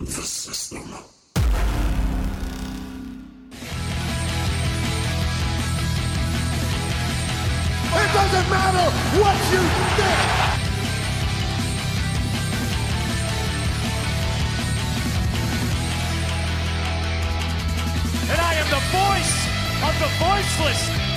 the system. It doesn't matter what you think. and I am the voice of the voiceless.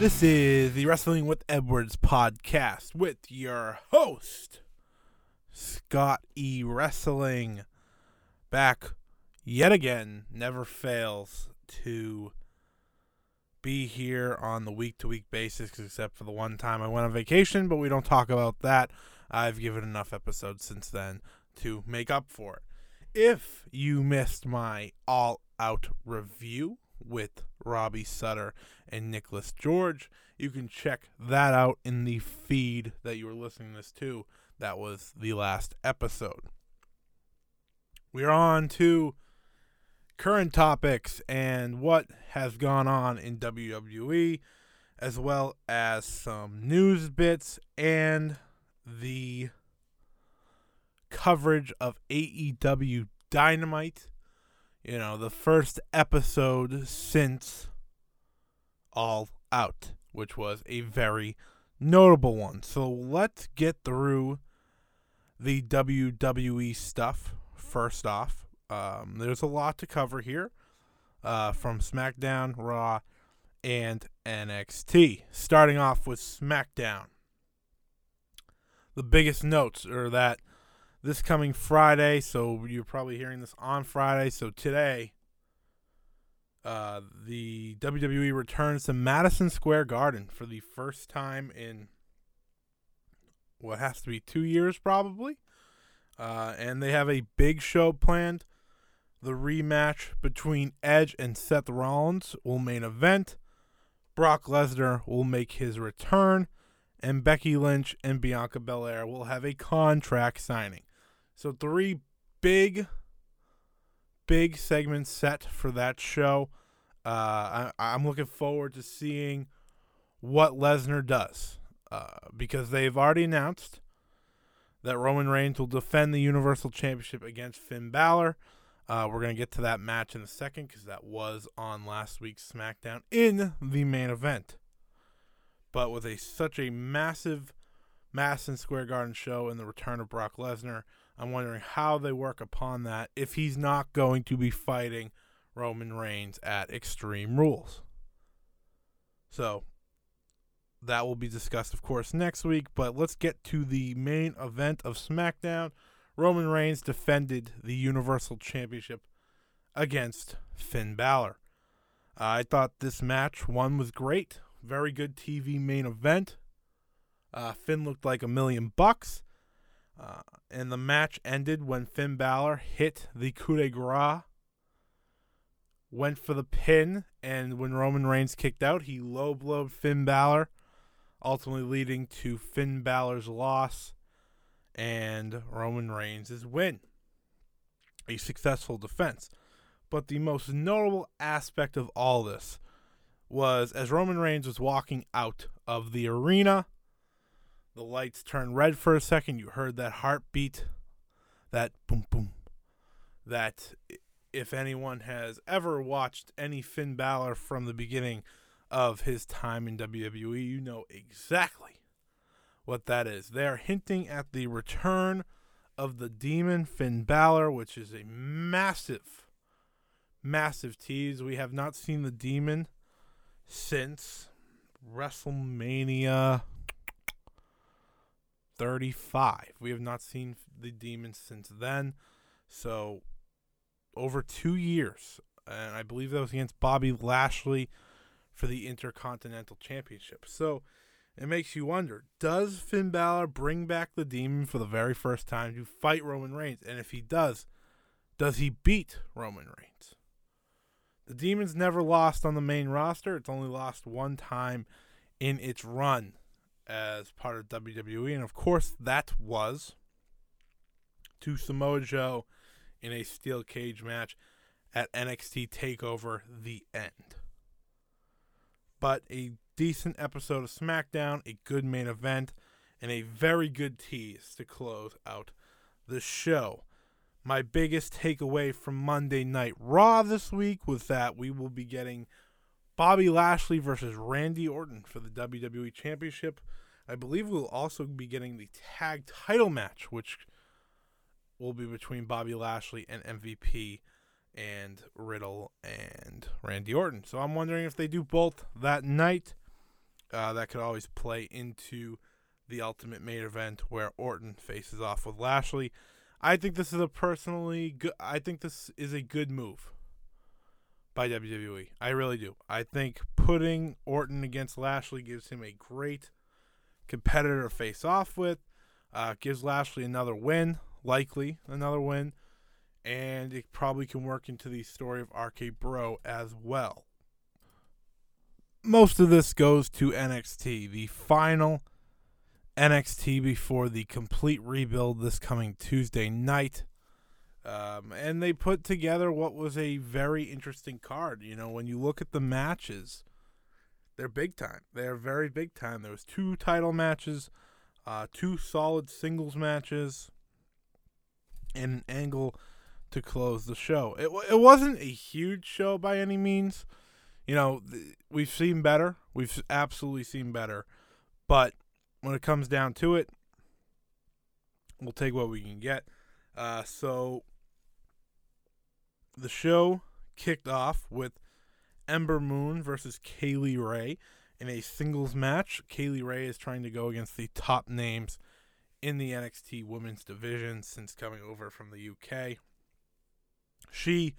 This is the Wrestling with Edwards podcast with your host, Scott E. Wrestling, back yet again, never fails to be here on the week to week basis, except for the one time I went on vacation, but we don't talk about that. I've given enough episodes since then to make up for it. If you missed my all out review with Robbie Sutter and Nicholas George, you can check that out in the feed that you were listening this to. That was the last episode. We're on to current topics and what has gone on in WWE, as well as some news bits and the coverage of AEW Dynamite. You know, the first episode since All Out, which was a very notable one. So let's get through the WWE stuff first off. Um, there's a lot to cover here uh, from SmackDown, Raw, and NXT. Starting off with SmackDown. The biggest notes are that this coming Friday, so you're probably hearing this on Friday, so today, uh, the WWE returns to Madison Square Garden for the first time in what has to be two years, probably. Uh, and they have a big show planned. The rematch between Edge and Seth Rollins will main event. Brock Lesnar will make his return. And Becky Lynch and Bianca Belair will have a contract signing. So, three big, big segments set for that show. Uh, I, I'm looking forward to seeing what Lesnar does uh, because they've already announced that Roman Reigns will defend the Universal Championship against Finn Balor. Uh, we're going to get to that match in a second because that was on last week's SmackDown in the main event. But with a such a massive Madison Square Garden show and the return of Brock Lesnar, I'm wondering how they work upon that if he's not going to be fighting Roman Reigns at Extreme Rules. So that will be discussed, of course, next week. But let's get to the main event of SmackDown. Roman Reigns defended the Universal Championship against Finn Balor. Uh, I thought this match, one, was great. Very good TV main event. Uh, Finn looked like a million bucks. Uh, and the match ended when Finn Balor hit the coup de grace, went for the pin, and when Roman Reigns kicked out, he low blowed Finn Balor, ultimately leading to Finn Balor's loss and Roman Reigns' win. A successful defense. But the most notable aspect of all this was as Roman Reigns was walking out of the arena, the lights turned red for a second. You heard that heartbeat, that boom, boom. That if anyone has ever watched any Finn Balor from the beginning of his time in WWE, you know exactly what that is. They're hinting at the return of the demon Finn Balor, which is a massive, massive tease. We have not seen the demon since WrestleMania 35. We have not seen the demon since then. So, over two years. And I believe that was against Bobby Lashley for the Intercontinental Championship. So, it makes you wonder does Finn Balor bring back the Demon for the very first time to fight Roman Reigns? And if he does, does he beat Roman Reigns? The Demons never lost on the main roster. It's only lost one time in its run as part of WWE. And of course, that was to Samoa Joe in a steel cage match at NXT TakeOver The End. But a decent episode of SmackDown, a good main event, and a very good tease to close out the show. My biggest takeaway from Monday Night Raw this week was that we will be getting Bobby Lashley versus Randy Orton for the WWE Championship. I believe we'll also be getting the tag title match, which will be between Bobby Lashley and MVP and Riddle and Randy Orton. So I'm wondering if they do both that night. Uh, that could always play into the ultimate main event where Orton faces off with Lashley. I think this is a personally good. I think this is a good move by WWE. I really do. I think putting Orton against Lashley gives him a great competitor to face off with. Uh, gives Lashley another win, likely another win, and it probably can work into the story of RK Bro as well. Most of this goes to NXT, the final NXT before the complete rebuild this coming Tuesday night. Um, and they put together what was a very interesting card. You know, when you look at the matches, they're big time. They're very big time. There was two title matches, uh, two solid singles matches, and an angle to close the show. It it wasn't a huge show by any means. You know, th- we've seen better. We've absolutely seen better, but when it comes down to it, we'll take what we can get. Uh, so the show kicked off with Ember Moon versus Kay Lee Ray in a singles match. Kay Lee Ray is trying to go against the top names in the NXT women's division since coming over from the UK. She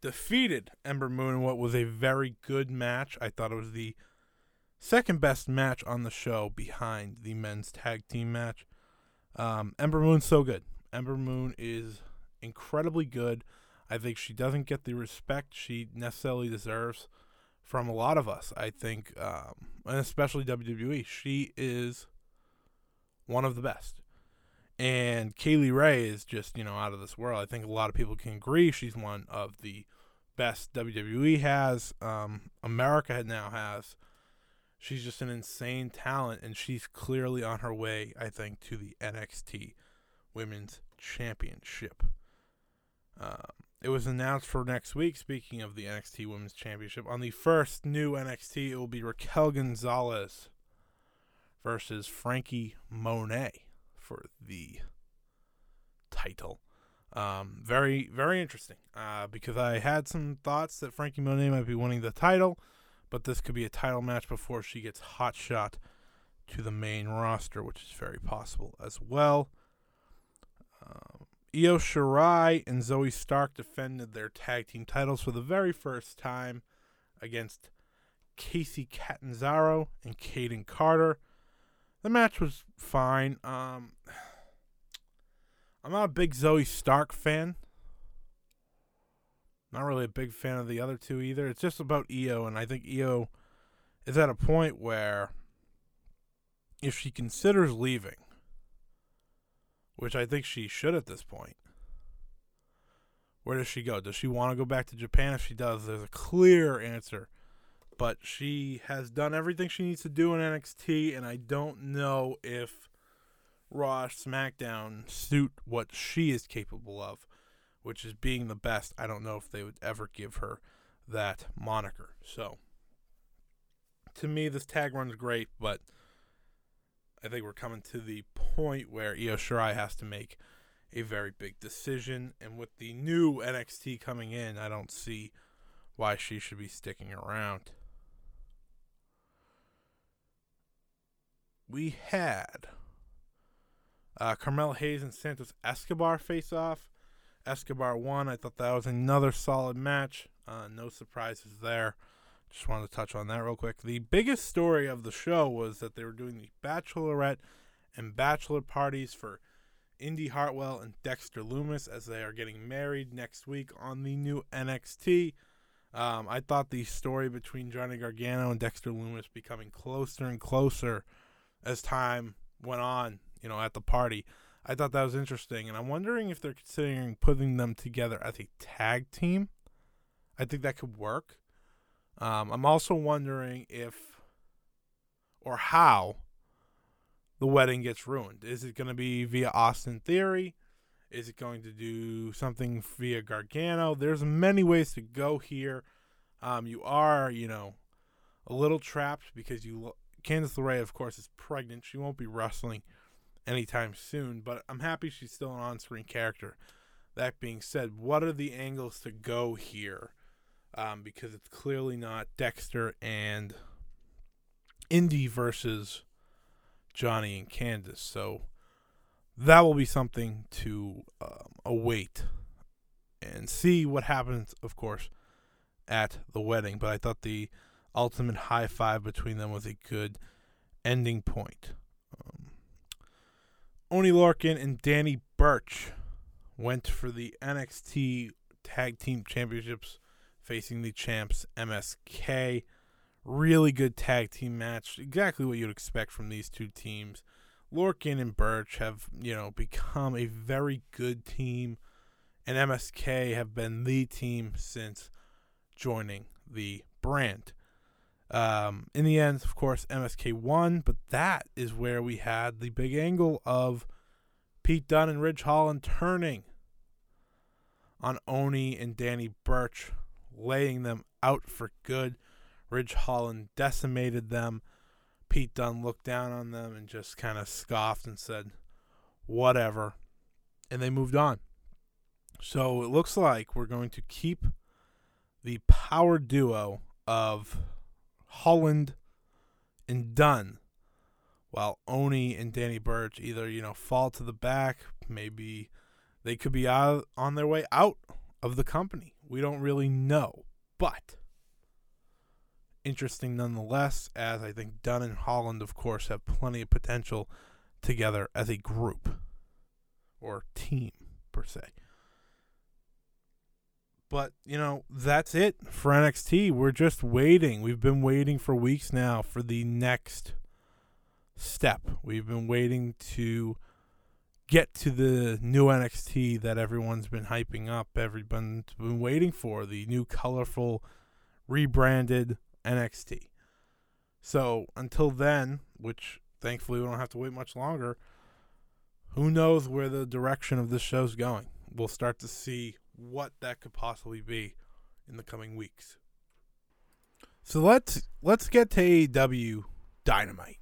defeated Ember Moon in what was a very good match. I thought it was the second best match on the show behind the men's tag team match. Um, Ember Moon's so good. Ember Moon is incredibly good. I think she doesn't get the respect she necessarily deserves from a lot of us. I think, um, and especially WWE, she is one of the best. And Kay Lee Ray is just, you know, out of this world. I think a lot of people can agree she's one of the best WWE has, um, America now has. She's just an insane talent, and she's clearly on her way, I think, to the NXT Women's Championship. Um, it was announced for next week, speaking of the NXT Women's Championship. On the first new NXT, it will be Raquel Gonzalez versus Frankie Monet for the title. Um, very, very interesting uh, because I had some thoughts that Frankie Monet might be winning the title, but this could be a title match before she gets hot shot to the main roster, which is very possible as well. Um, Io Shirai and Zoey Stark defended their tag team titles for the very first time against Kacy Catanzaro and Kayden Carter. The match was fine. Um, I'm not a big Zoey Stark fan. Not really a big fan of the other two either. It's just about Io, and I think Io is at a point where if she considers leaving, which I think she should at this point, where does she go? Does she want to go back to Japan? If she does, there's a clear answer. But she has done everything she needs to do in NXT, and I don't know if Raw SmackDown suit what she is capable of, which is being the best. I don't know if they would ever give her that moniker. So, to me, this tag run's great, but I think we're coming to the point where Io Shirai has to make a very big decision. And with the new NXT coming in, I don't see why she should be sticking around. We had Uh, Carmelo Hayes and Santos Escobar face off. Escobar won. I thought that was another solid match. Uh, no surprises there. Just wanted to touch on that real quick. The biggest story of the show was that they were doing the bachelorette and bachelor parties for Indy Hartwell and Dexter Lumis as they are getting married next week on the new NXT. Um, I thought the story between Johnny Gargano and Dexter Lumis becoming closer and closer as time went on, you know, at the party. I thought that was interesting, and I'm wondering if they're considering putting them together as a tag team. I think that could work. Um, I'm also wondering if or how the wedding gets ruined. Is it going to be via Austin Theory? Is it going to do something via Gargano? There's many ways to go here. Um, you are, you know, a little trapped because you. Candice LeRae, of course, is pregnant. She won't be wrestling anytime soon, but I'm happy she's still an on-screen character. That being said, what are the angles to go here? Um, because it's clearly not Dexter and Indy versus Johnny and Candice. So that will be something to um, await and see what happens, of course, at the wedding. But I thought the ultimate high five between them was a good ending point. Um, Oney Lorcan and Danny Burch went for the NXT Tag Team Championships facing the champs MSK. Really good tag team match. Exactly what you'd expect from these two teams. Lorcan and Burch have, you know, become a very good team, and MSK have been the team since joining the brand. Um, in the end, of course, MSK won, but that is where we had the big angle of Pete Dunne and Ridge Holland turning on Oney and Danny Burch, laying them out for good. Ridge Holland decimated them. Pete Dunne looked down on them and just kind of scoffed and said, whatever. And they moved on. So it looks like we're going to keep the power duo of Holland and Dunne. while Oney and Danny Burch either, you know, fall to the back, maybe they could be out on their way out of the company. We don't really know. But interesting nonetheless, as I think Dunne and Holland, of course, have plenty of potential together as a group or team, per se. But, you know, that's it for NXT. We're just waiting. We've been waiting for weeks now for the next step. We've been waiting to get to the new NXT that everyone's been hyping up. Everyone's been waiting for the new, colorful, rebranded NXT. So until then, which thankfully we don't have to wait much longer, who knows where the direction of this show's going? We'll start to see what that could possibly be in the coming weeks. So let's let's get to AEW Dynamite.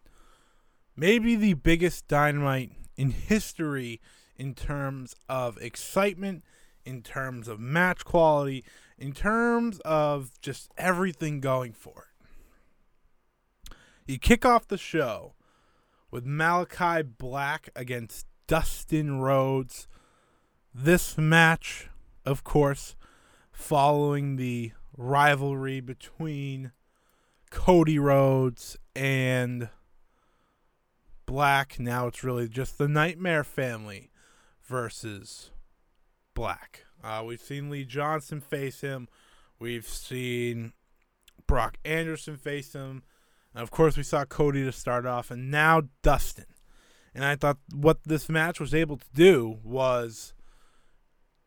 Maybe the biggest Dynamite in history in terms of excitement, in terms of match quality, in terms of just everything going for it. You kick off the show with Malachi Black against Dustin Rhodes. This match, of course, following the rivalry between Cody Rhodes and Black. Now it's really just the Nightmare family versus Black. Uh, we've seen Lee Johnson face him. We've seen Brock Anderson face him. And of course, we saw Cody to start off, and now Dustin. And I thought what this match was able to do was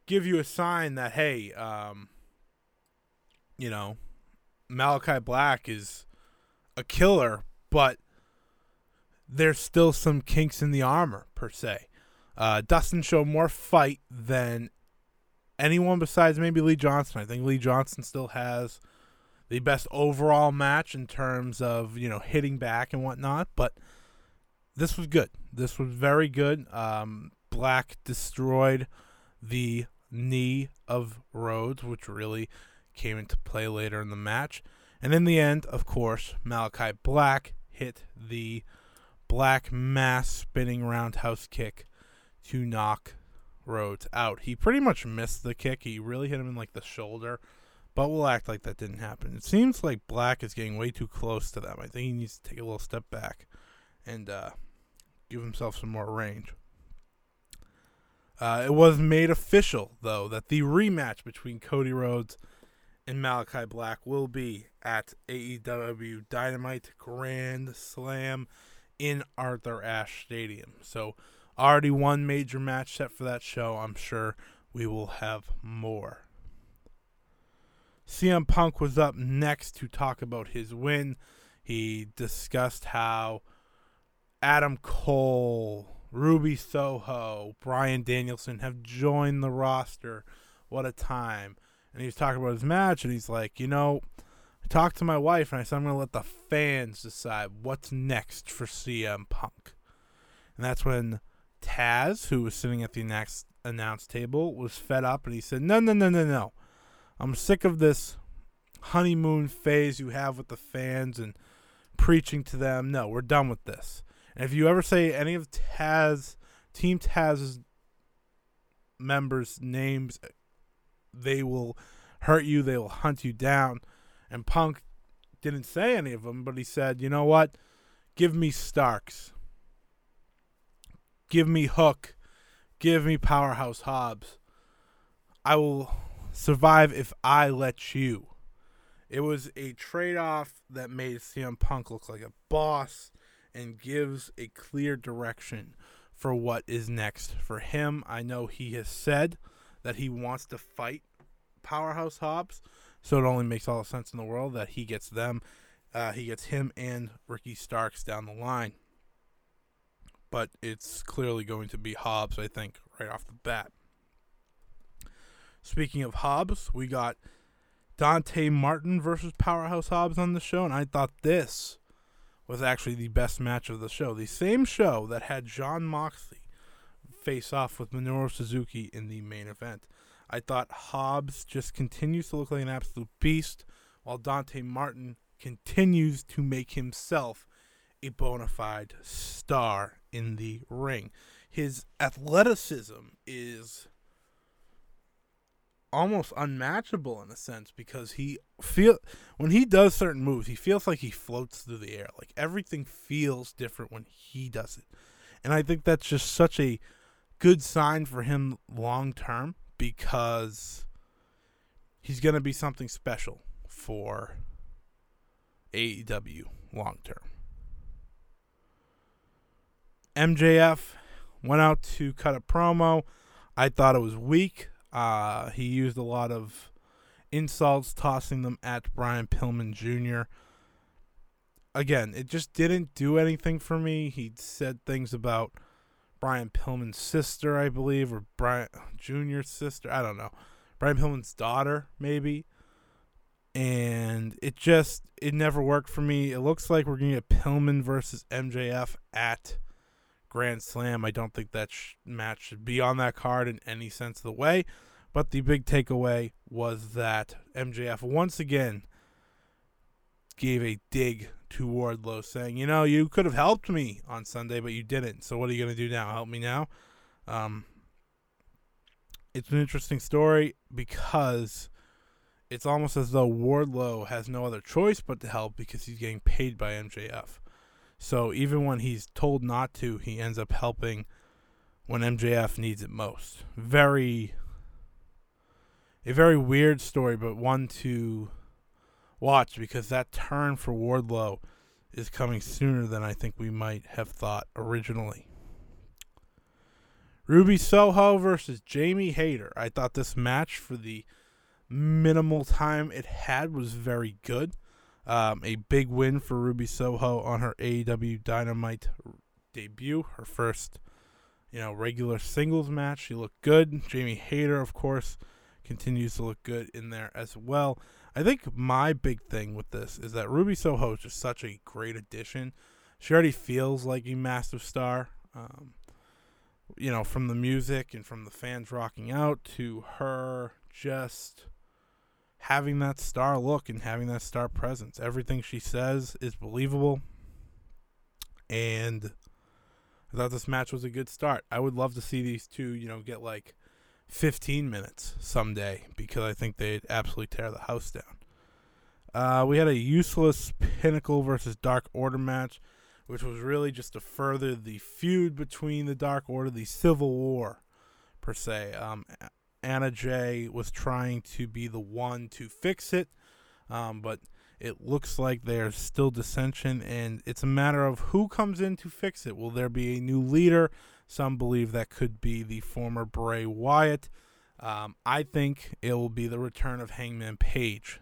give you a sign that, hey, um, you know, Malachi Black is a killer, but there's still some kinks in the armor, per se. Uh, Dustin showed more fight than anyone besides maybe Lee Johnson. I think Lee Johnson still has the best overall match in terms of you know hitting back and whatnot. But this was good. This was very good. Um, Black destroyed the knee of Rhodes, which really came into play later in the match. And in the end, of course, Malachi Black hit the black mass spinning roundhouse kick to knock Rhodes out. He pretty much missed the kick. He really hit him in like the shoulder, but we'll act like that didn't happen. It seems like Black is getting way too close to them. I think he needs to take a little step back and uh, give himself some more range. Uh, it was made official, though, that the rematch between Cody Rhodes and Malachi Black will be at AEW Dynamite Grand Slam in Arthur Ashe Stadium. So, already one major match set for that show. I'm sure we will have more. CM Punk was up next to talk about his win. He discussed how Adam Cole, Ruby Soho, Bryan Danielson have joined the roster. What a time. And he was talking about his match, and he's like, you know, I talked to my wife, and I said, I'm going to let the fans decide what's next for CM Punk. And that's when Taz, who was sitting at the next announce table, was fed up, and he said, no, no, no, no, no. I'm sick of this honeymoon phase you have with the fans and preaching to them. No, we're done with this. And if you ever say any of Taz, Team Taz's members' names, they will hurt you. They will hunt you down. And Punk didn't say any of them, but he said, you know what? Give me Starks. Give me Hook. Give me Powerhouse Hobbs. I will survive if I let you. It was a trade off that made CM Punk look like a boss and gives a clear direction for what is next for him. I know he has said that he wants to fight Powerhouse Hobbs, so it only makes all the sense in the world that he gets them. Uh, he gets him and Ricky Starks down the line. But it's clearly going to be Hobbs, I think, right off the bat. Speaking of Hobbs, we got Dante Martin versus Powerhouse Hobbs on the show, and I thought this was actually the best match of the show. The same show that had Jon Moxley face off with Minoru Suzuki in the main event. I thought Hobbs just continues to look like an absolute beast, while Dante Martin continues to make himself a bona fide star in the ring. His athleticism is almost unmatchable in a sense because he feel when he does certain moves, he feels like he floats through the air. Like everything feels different when he does it. And I think that's just such a good sign for him long term because he's going to be something special for AEW long term. MJF went out to cut a promo. I thought it was weak. Uh, he used a lot of insults, tossing them at Brian Pillman Jr. Again, it just didn't do anything for me. He said things about Brian Pillman's sister, I believe, or Brian Jr.'s sister. I don't know. Brian Pillman's daughter, maybe. And it just, it never worked for me. It looks like we're going to get Pillman versus MJF at Grand Slam. I don't think that sh- match should be on that card in any sense of the way. But the big takeaway was that MJF once again gave a dig to Wardlow, saying, "You know, you could have helped me on Sunday, but you didn't. So what are you going to do now? Help me now?" Um, it's an interesting story because it's almost as though Wardlow has no other choice but to help because he's getting paid by MJF. So even when he's told not to, he ends up helping when MJF needs it most. Very a very weird story, but one to watch because that turn for Wardlow is coming sooner than I think we might have thought originally. Ruby Soho versus Jamie Hayter. I thought this match for the minimal time it had was very good. Um, a big win for Ruby Soho on her AEW Dynamite debut, her first, you know, regular singles match. She looked good. Jamie Hayter, of course, continues to look good in there as well. I think my big thing with this is that Ruby Soho is just such a great addition. She already feels like a massive star. Um, you know, from the music and from the fans rocking out to her just having that star look and having that star presence. Everything she says is believable. And I thought this match was a good start. I would love to see these two, you know, get like 15 minutes someday because I think they'd absolutely tear the house down. Uh, we had a useless Pinnacle versus Dark Order match, which was really just to further the feud between the Dark Order, the Civil War, per se. Um, Anna Jay was trying to be the one to fix it, um, but it looks like there's still dissension, and it's a matter of who comes in to fix it. Will there be a new leader? Some believe that could be the former Bray Wyatt. Um, I think it will be the return of Hangman Page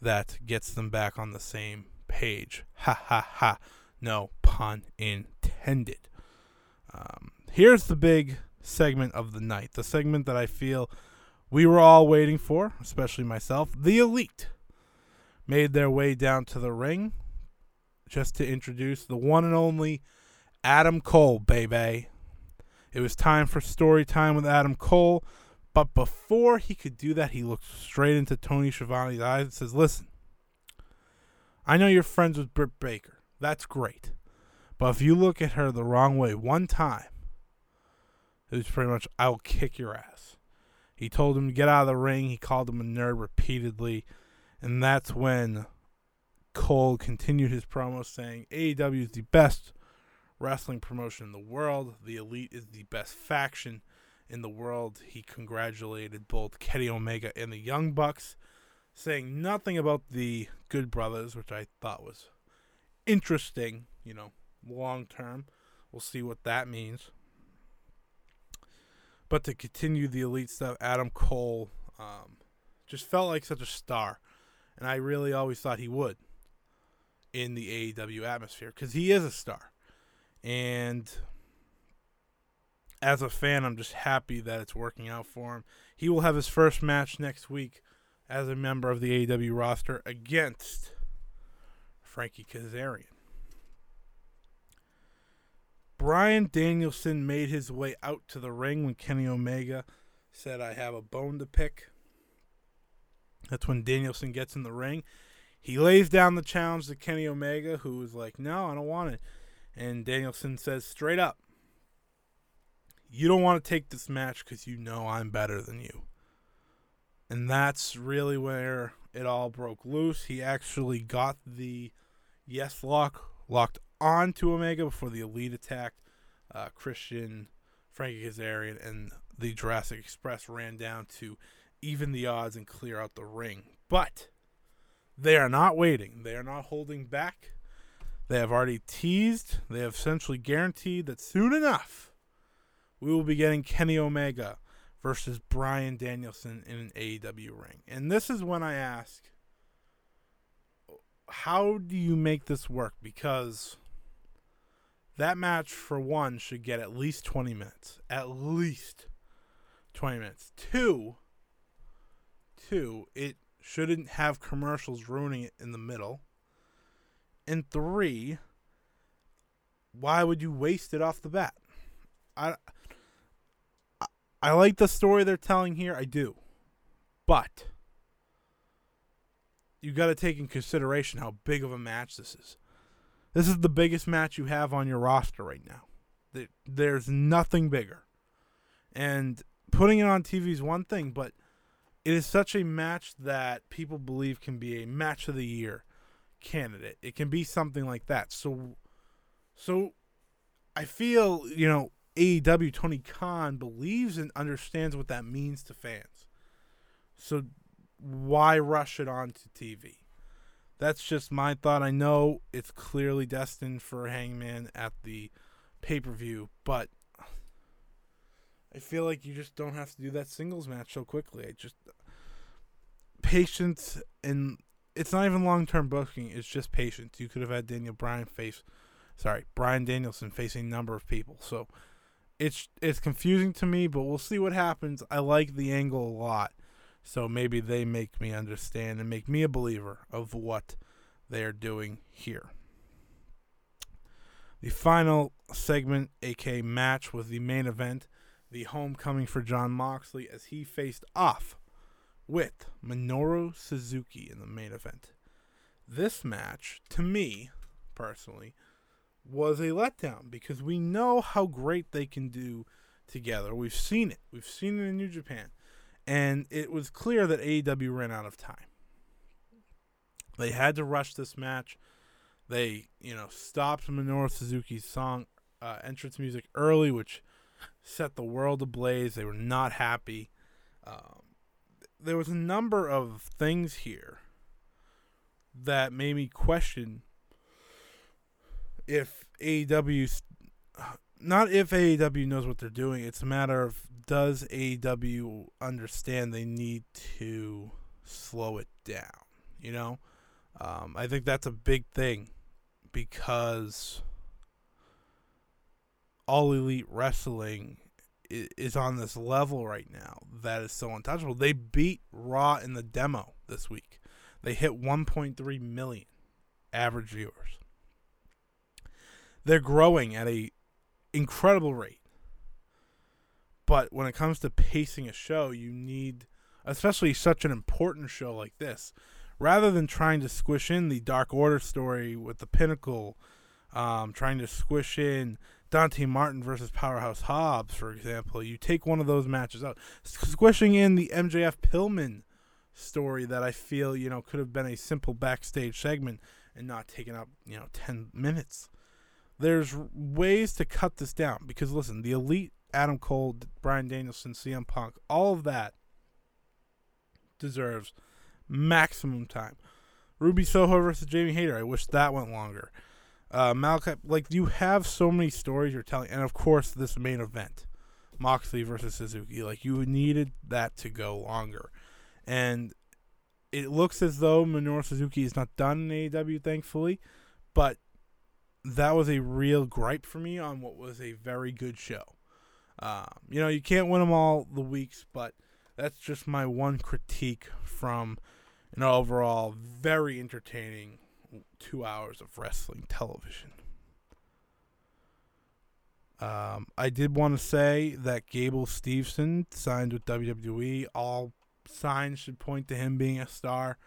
that gets them back on the same page. Ha ha ha. No pun intended. Um, here's the big segment of the night, the segment that I feel we were all waiting for, especially myself. The Elite made their way down to the ring just to introduce the one and only Adam Cole, baby. It was time for story time with Adam Cole. But before he could do that, he looked straight into Tony Schiavone's eyes and says, Listen, I know you're friends with Britt Baker. That's great. But if you look at her the wrong way one time, it was pretty much, I will kick your ass. He told him to get out of the ring. He called him a nerd repeatedly. And that's when Cole continued his promo saying AEW is the best wrestling promotion in the world. The Elite is the best faction in the world. He congratulated both Kenny Omega and the Young Bucks, saying nothing about the Good Brothers, which I thought was interesting, you know, long term. We'll see what that means. But to continue the Elite stuff, Adam Cole um, just felt like such a star. And I really always thought he would in the AEW atmosphere because he is a star. And as a fan, I'm just happy that it's working out for him. He will have his first match next week as a member of the AEW roster against Frankie Kazarian. Bryan Danielson made his way out to the ring when Kenny Omega said, I have a bone to pick. That's when Danielson gets in the ring. He lays down the challenge to Kenny Omega, who is like, No, I don't want it. And Danielson says straight up, You don't want to take this match because you know I'm better than you. And that's really where it all broke loose. He actually got the yes lock locked onto Omega before the Elite attacked. Uh, Christian, Frankie Kazarian, and the Jurassic Express ran down to even the odds and clear out the ring. But they are not waiting. They are not holding back. They have already teased, they have essentially guaranteed that soon enough we will be getting Kenny Omega versus Bryan Danielson in an AEW ring. And this is when I ask how do you make this work? Because that match, for one, should get at least 20 minutes. At least 20 minutes. Two, two, it shouldn't have commercials ruining it in the middle. And three, why would you waste it off the bat? I, I, I like the story they're telling here. I do, but you got to take in consideration how big of a match this is. This is the biggest match you have on your roster right now. There's nothing bigger, and putting it on TV is one thing, but it is such a match that people believe can be a match of the year candidate. It can be something like that. So, so I feel you know AEW Tony Khan believes and understands what that means to fans. So why rush it onto TV? That's just my thought. I know it's clearly destined for Hangman at the pay per view, but I feel like you just don't have to do that singles match so quickly. I just patience and it's not even long term booking. It's just patience. You could have had Daniel Bryan face, sorry, Bryan Danielson facing a number of people. So it's it's confusing to me, but we'll see what happens. I like the angle a lot, so maybe they make me understand and make me a believer of what they are doing here. The final segment, aka match, was the main event, the homecoming for Jon Moxley as he faced off with Minoru Suzuki in the main event. This match, to me personally, was a letdown because we know how great they can do together. We've seen it. We've seen it in New Japan. And it was clear that AEW ran out of time. They had to rush this match. They, you know, stopped Minoru Suzuki's song uh, entrance music early, which set the world ablaze. They were not happy. Um, there was a number of things here that made me question if AEW, not if AEW knows what they're doing. It's a matter of does AEW understand they need to slow it down. You know, um, I think that's a big thing because all elite wrestling is on this level right now that is so untouchable. They beat Raw in the demo this week. They hit 1.3 million average viewers. They're growing at a incredible rate. But when it comes to pacing a show, you need especially such an important show like this, rather than trying to squish in the Dark Order story with the Pinnacle, um, trying to squish in Dante Martin versus Powerhouse Hobbs, for example, you take one of those matches out, squishing in the MJF Pillman story that I feel you know could have been a simple backstage segment and not taken up you know ten minutes. There's ways to cut this down because listen, the elite Adam Cole, Bryan Danielson, CM Punk, all of that deserves maximum time. Ruby Soho versus Jamie Hayter. I wish that went longer. Uh, Malachi, like you have so many stories you're telling, and of course this main event, Moxley versus Suzuki. Like you needed that to go longer, and it looks as though Minoru Suzuki is not done in AEW, thankfully, but that was a real gripe for me on what was a very good show. Um, you know, you can't win them all the weeks, but that's just my one critique from an overall very entertaining two hours of wrestling television. Um, I did want to say that Gable Steveson signed with WWE. All signs should point to him being a star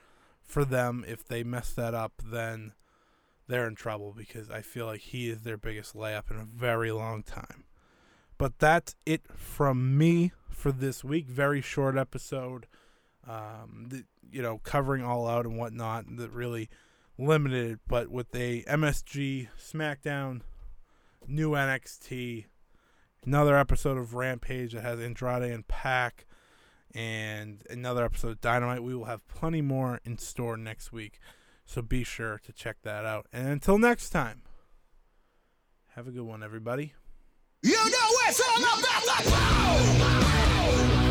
for them. If they mess that up, then they're in trouble because I feel like he is their biggest layup in a very long time. But that's it from me for this week. Very short episode. Um, the, you know, covering all out and whatnot. That really limited, but with a MSG SmackDown, new NXT, another episode of Rampage that has Andrade and Pac, and another episode of Dynamite. We will have plenty more in store next week, so be sure to check that out. And until next time, have a good one, everybody. You know it's all about the power!